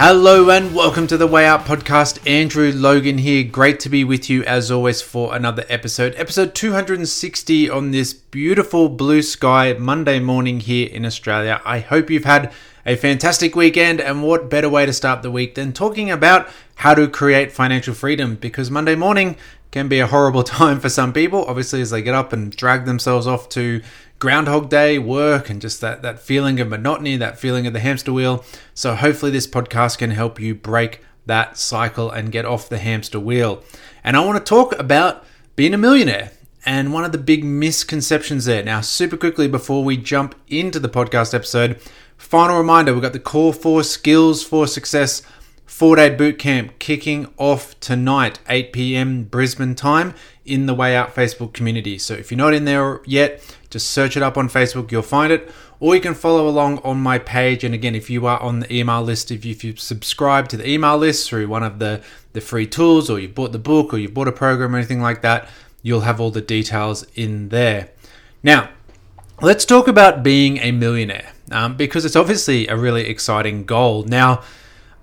Hello and welcome to the Way Out podcast. Andrew Logan here. Great to be with you as always for another episode. Episode 260 on this beautiful blue sky Monday morning here in Australia. I hope you've had a fantastic weekend and what better way to start the week than talking about how to create financial freedom because Monday morning can be a horrible time for some people obviously as they get up and drag themselves off to Groundhog Day, work, and just that, that feeling of monotony, that feeling of the hamster wheel. So, hopefully, this podcast can help you break that cycle and get off the hamster wheel. And I want to talk about being a millionaire and one of the big misconceptions there. Now, super quickly before we jump into the podcast episode, final reminder we've got the Core 4 Skills for Success four day boot camp kicking off tonight, 8 p.m. Brisbane time in the Way Out Facebook community. So if you're not in there yet, just search it up on Facebook, you'll find it. Or you can follow along on my page. And again, if you are on the email list, if you, if you subscribe to the email list through one of the, the free tools, or you bought the book, or you bought a program, or anything like that, you'll have all the details in there. Now, let's talk about being a millionaire um, because it's obviously a really exciting goal. Now,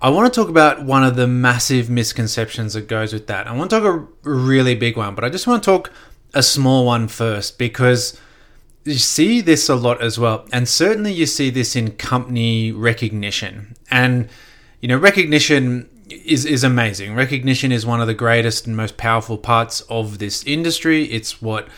I want to talk about one of the massive misconceptions that goes with that. I want to talk a really big one, but I just want to talk a small one first because you see this a lot as well. And certainly you see this in company recognition. And, you know, recognition is, is amazing. Recognition is one of the greatest and most powerful parts of this industry. It's what,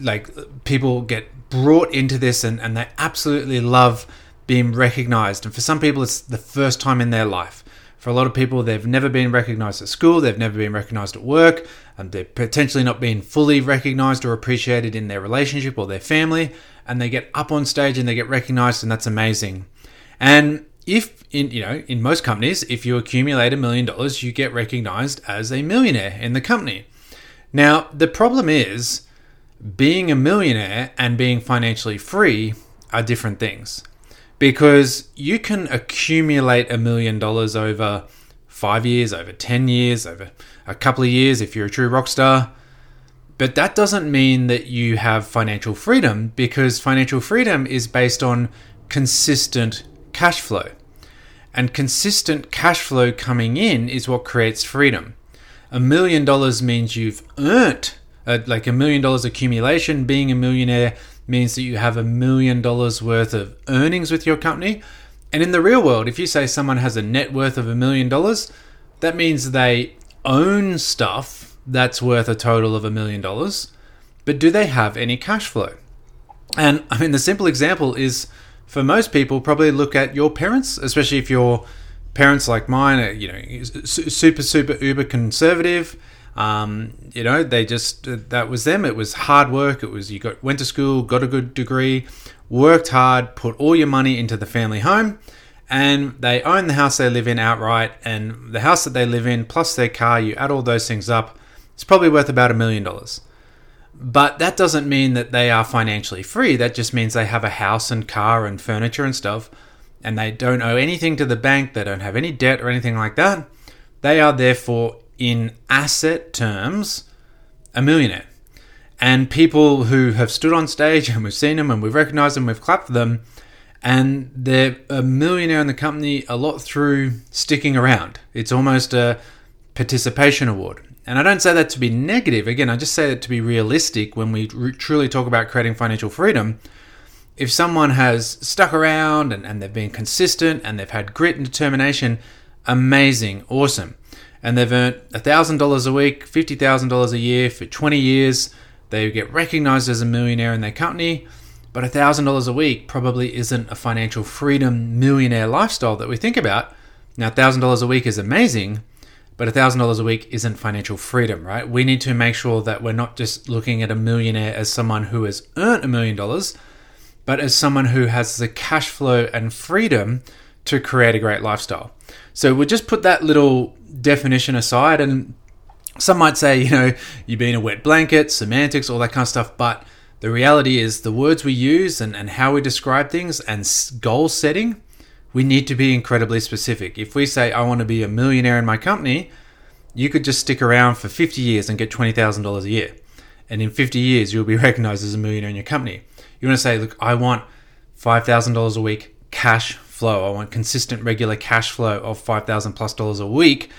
like, people get brought into this and, and they absolutely love being recognized. And for some people, it's the first time in their life. For a lot of people, they've never been recognized at school, they've never been recognized at work, and they're potentially not being fully recognized or appreciated in their relationship or their family. And they get up on stage and they get recognized, and that's amazing. And if in you know in most companies if you accumulate a million dollars you get recognized as a millionaire in the company now the problem is being a millionaire and being financially free are different things because you can accumulate a million dollars over five years, over 10 years, over a couple of years if you're a true rock star. But that doesn't mean that you have financial freedom because financial freedom is based on consistent cash flow. And consistent cash flow coming in is what creates freedom. A million dollars means you've earned, uh, like a million dollars accumulation. Being a millionaire means that you have a million dollars worth of earnings with your company. And in the real world, if you say someone has a net worth of a million dollars, that means they own stuff that's worth a total of a million dollars. But do they have any cash flow? And I mean, the simple example is for most people, probably look at your parents, especially if your parents like mine are, you know, super, super, uber conservative um, you know, they just that was them. It was hard work. It was you got went to school, got a good degree, worked hard, put all your money into the family home, and they own the house they live in outright. And the house that they live in plus their car, you add all those things up, it's probably worth about a million dollars. But that doesn't mean that they are financially free. That just means they have a house and car and furniture and stuff, and they don't owe anything to the bank. They don't have any debt or anything like that. They are therefore in asset terms, a millionaire. And people who have stood on stage and we've seen them and we've recognized them, we've clapped for them, and they're a millionaire in the company a lot through sticking around. It's almost a participation award. And I don't say that to be negative. Again, I just say that to be realistic when we truly talk about creating financial freedom. If someone has stuck around and, and they've been consistent and they've had grit and determination, amazing, awesome and they've earned $1,000 a week, $50,000 a year for 20 years. They get recognized as a millionaire in their company, but $1,000 a week probably isn't a financial freedom millionaire lifestyle that we think about. Now, $1,000 a week is amazing, but $1,000 a week isn't financial freedom, right? We need to make sure that we're not just looking at a millionaire as someone who has earned a million dollars, but as someone who has the cash flow and freedom to create a great lifestyle. So we'll just put that little definition aside, and some might say, you know, you being a wet blanket, semantics, all that kind of stuff, but The reality is, the words we use and, and how we describe things and goal setting, we need to be incredibly specific. If we say, I want to be a millionaire in my company, you could just stick around for 50 years and get $20,000 a year. And in 50 years, you'll be recognized as a millionaire in your company. You want to say, look, I want $5,000 a week cash flow. I want consistent, regular cash flow of 5,000 plus dollars a week,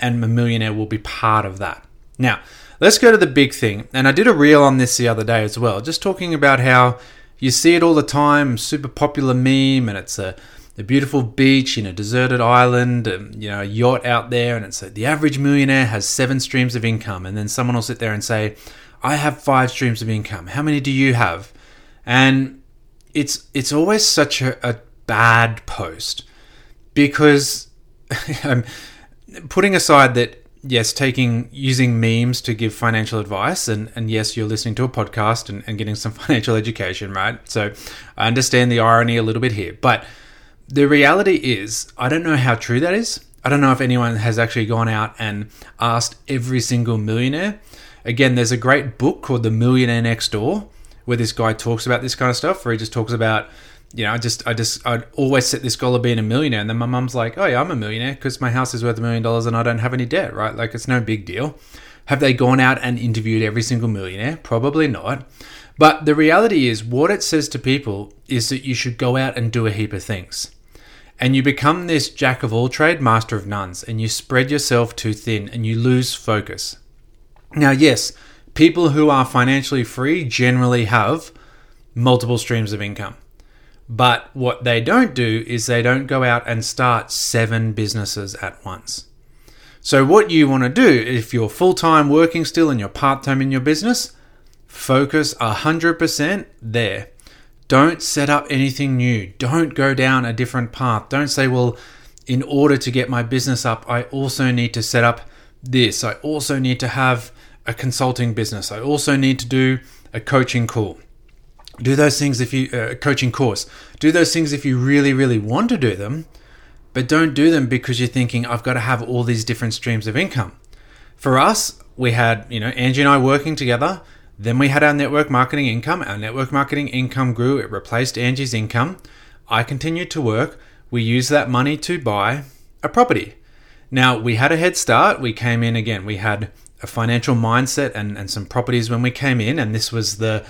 and a millionaire will be part of that. Now, let's go to the big thing. And I did a reel on this the other day as well, just talking about how you see it all the time, super popular meme, and it's a, a beautiful beach in a deserted island, and, you know, a yacht out there, and it's a, the average millionaire has seven streams of income. And then someone will sit there and say, I have five streams of income. How many do you have? And it's it's always such a, a bad post because I'm um, putting aside that yes, taking using memes to give financial advice, and, and yes, you're listening to a podcast and, and getting some financial education, right? So I understand the irony a little bit here, but the reality is, I don't know how true that is. I don't know if anyone has actually gone out and asked every single millionaire. Again, there's a great book called The Millionaire Next Door where this guy talks about this kind of stuff, where he just talks about you know, I just, I just, I'd always set this goal of being a millionaire. And then my mum's like, oh yeah, I'm a millionaire because my house is worth a million dollars and I don't have any debt, right? Like it's no big deal. Have they gone out and interviewed every single millionaire? Probably not. But the reality is, what it says to people is that you should go out and do a heap of things. And you become this jack of all trade, master of nones, and you spread yourself too thin and you lose focus. Now, yes, people who are financially free generally have multiple streams of income. But what they don't do is they don't go out and start seven businesses at once. So, what you want to do if you're full time working still and you're part time in your business, focus 100% there. Don't set up anything new. Don't go down a different path. Don't say, well, in order to get my business up, I also need to set up this. I also need to have a consulting business. I also need to do a coaching call do those things if you uh, coaching course. Do those things if you really really want to do them but don't do them because you're thinking i've got to have all these different streams of income. For us we had you know angie and i working together. Then we had our network marketing income. Our network marketing income grew. It replaced angie's income. I continued to work. We used that money to buy a property. Now we had a head start. We came in again. We had a financial mindset and, and some properties when we came in and this was the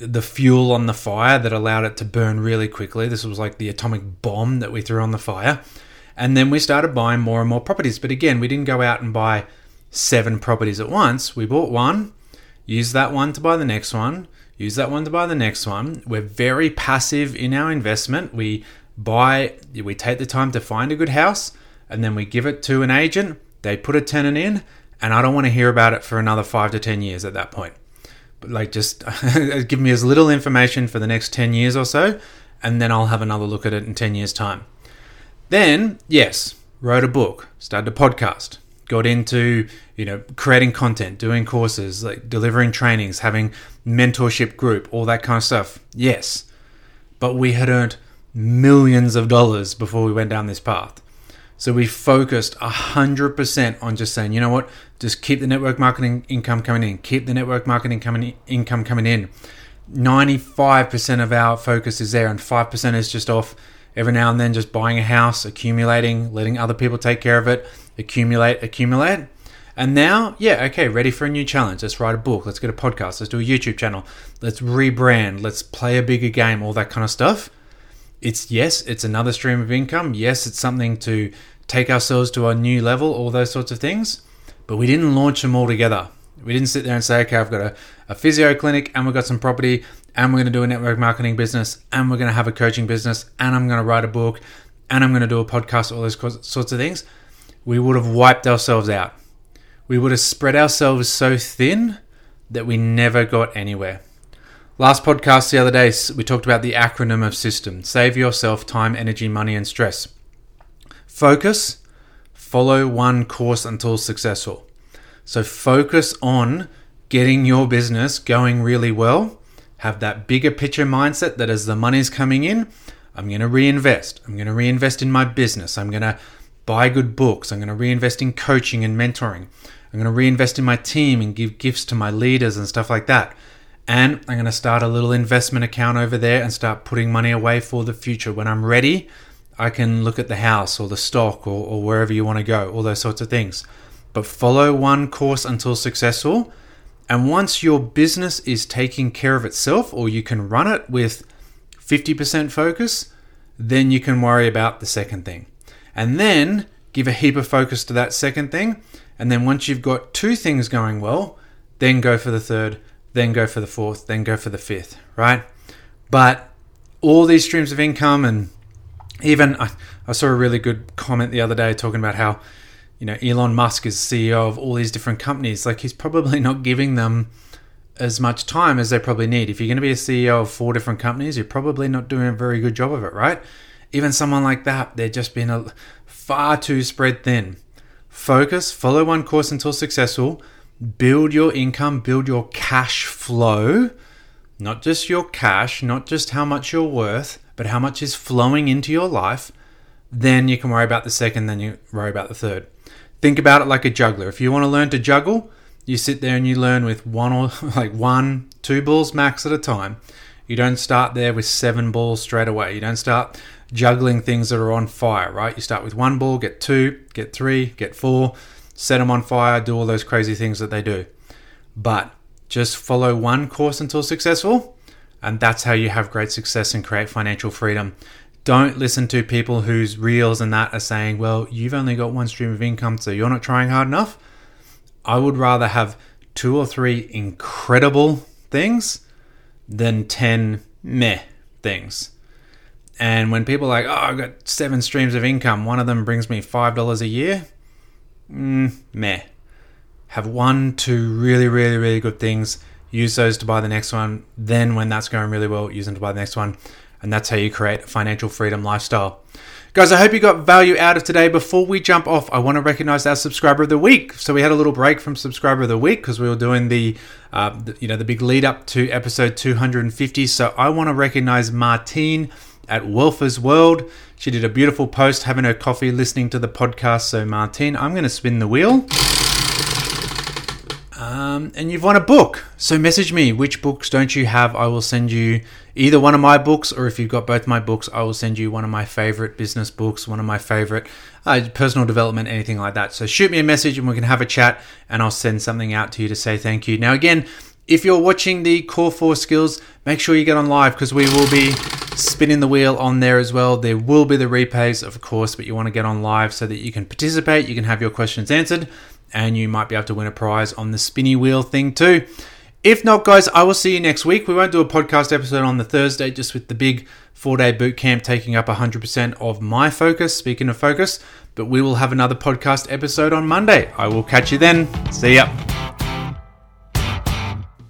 the fuel on the fire that allowed it to burn really quickly. This was like the atomic bomb that we threw on the fire. And then we started buying more and more properties. But again, we didn't go out and buy seven properties at once. We bought one, used that one to buy the next one, use that one to buy the next one. We're very passive in our investment. We buy, we take the time to find a good house, and then we give it to an agent. They put a tenant in, and I don't want to hear about it for another five to 10 years at that point like just give me as little information for the next 10 years or so and then I'll have another look at it in 10 years time. Then, yes, wrote a book, started a podcast, got into, you know, creating content, doing courses, like delivering trainings, having mentorship group, all that kind of stuff. Yes. But we had earned millions of dollars before we went down this path. So we focused 100% on just saying, you know what, just keep the network marketing income coming in, keep the network marketing coming income coming in. 95% of our focus is there, and 5% is just off every now and then, just buying a house, accumulating, letting other people take care of it, accumulate, accumulate. And now, yeah, okay, ready for a new challenge. Let's write a book. Let's get a podcast. Let's do a YouTube channel. Let's rebrand. Let's play a bigger game, all that kind of stuff. It's yes, it's another stream of income. Yes, it's something to take ourselves to a new level, all those sorts of things. But we didn't launch them all together. We didn't sit there and say, okay, I've got a, a physio clinic and we've got some property and we're going to do a network marketing business and we're going to have a coaching business and I'm going to write a book and I'm going to do a podcast, all those sorts of things. We would have wiped ourselves out. We would have spread ourselves so thin that we never got anywhere. Last podcast the other day, we talked about the acronym of system save yourself time, energy, money, and stress. Focus, follow one course until successful. So focus on getting your business going really well. Have that bigger picture mindset that as the money's coming in, I'm going to reinvest. I'm going to reinvest in my business. I'm going to buy good books. I'm going to reinvest in coaching and mentoring. I'm going to reinvest in my team and give gifts to my leaders and stuff like that And I'm going to start a little investment account over there and start putting money away for the future. When I'm ready, I can look at the house or the stock or, or wherever you want to go, all those sorts of things. But follow one course until successful. And once your business is taking care of itself, or you can run it with 50% focus, then you can worry about the second thing. And then give a heap of focus to that second thing. And then once you've got two things going well, then go for the third, then go for the fourth, then go for the fifth, right? But all these streams of income, and even I, I saw a really good comment the other day talking about how, you know, Elon Musk is CEO of all these different companies. Like he's probably not giving them as much time as they probably need. If you're going to be a CEO of four different companies, you're probably not doing a very good job of it, right? Even someone like that, they're just being a, far too spread thin. Focus, follow one course until successful, build your income, build your cash flow, not just your cash, not just how much you're worth, but how much is flowing into your life. Then you can worry about the second, then you worry about the third. Think about it like a juggler. If you want to learn to juggle, you sit there and you learn with one or like one, two balls max at a time. You don't start there with seven balls straight away. You don't start juggling things that are on fire, right? You start with one ball, get two, get three, get four, set them on fire, do all those crazy things that they do. But just follow one course until successful, and that's how you have great success and create financial freedom. Don't listen to people whose reels and that are saying, well, you've only got one stream of income, so you're not trying hard enough. I would rather have two or three incredible things than 10 meh things. And when people are like, oh, I've got seven streams of income, one of them brings me $5 a year, mm, meh. Have one, two really, really, really good things. Use those to buy the next one. Then, when that's going really well, use them to buy the next one. And that's how you create a financial freedom lifestyle. Guys, I hope you got value out of today. Before we jump off, I want to recognize our subscriber of the week. So we had a little break from subscriber of the week because we were doing the, uh, the, you know, the big lead up to episode 250. So I want to recognize Martine at Welfers World. She did a beautiful post having her coffee, listening to the podcast. So Martine, I'm going to spin the wheel. Um, and you've won a book. So message me. Which books don't you have? I will send you either one of my books, or if you've got both my books, I will send you one of my favorite business books, one of my favorite uh, personal development, anything like that. So shoot me a message and we can have a chat, and I'll send something out to you to say thank you. Now, again, if you're watching the Core 4 Skills, make sure you get on live because we will be spinning the wheel on there as well. There will be the replays, of course, but you want to get on live so that you can participate, you can have your questions answered and you might be able to win a prize on the spinny wheel thing too. If not, guys, I will see you next week. We won't do a podcast episode on the Thursday, just with the big four day boot camp taking up 100% of my focus. Speaking of focus, but we will have another podcast episode on Monday. I will catch you then. See ya.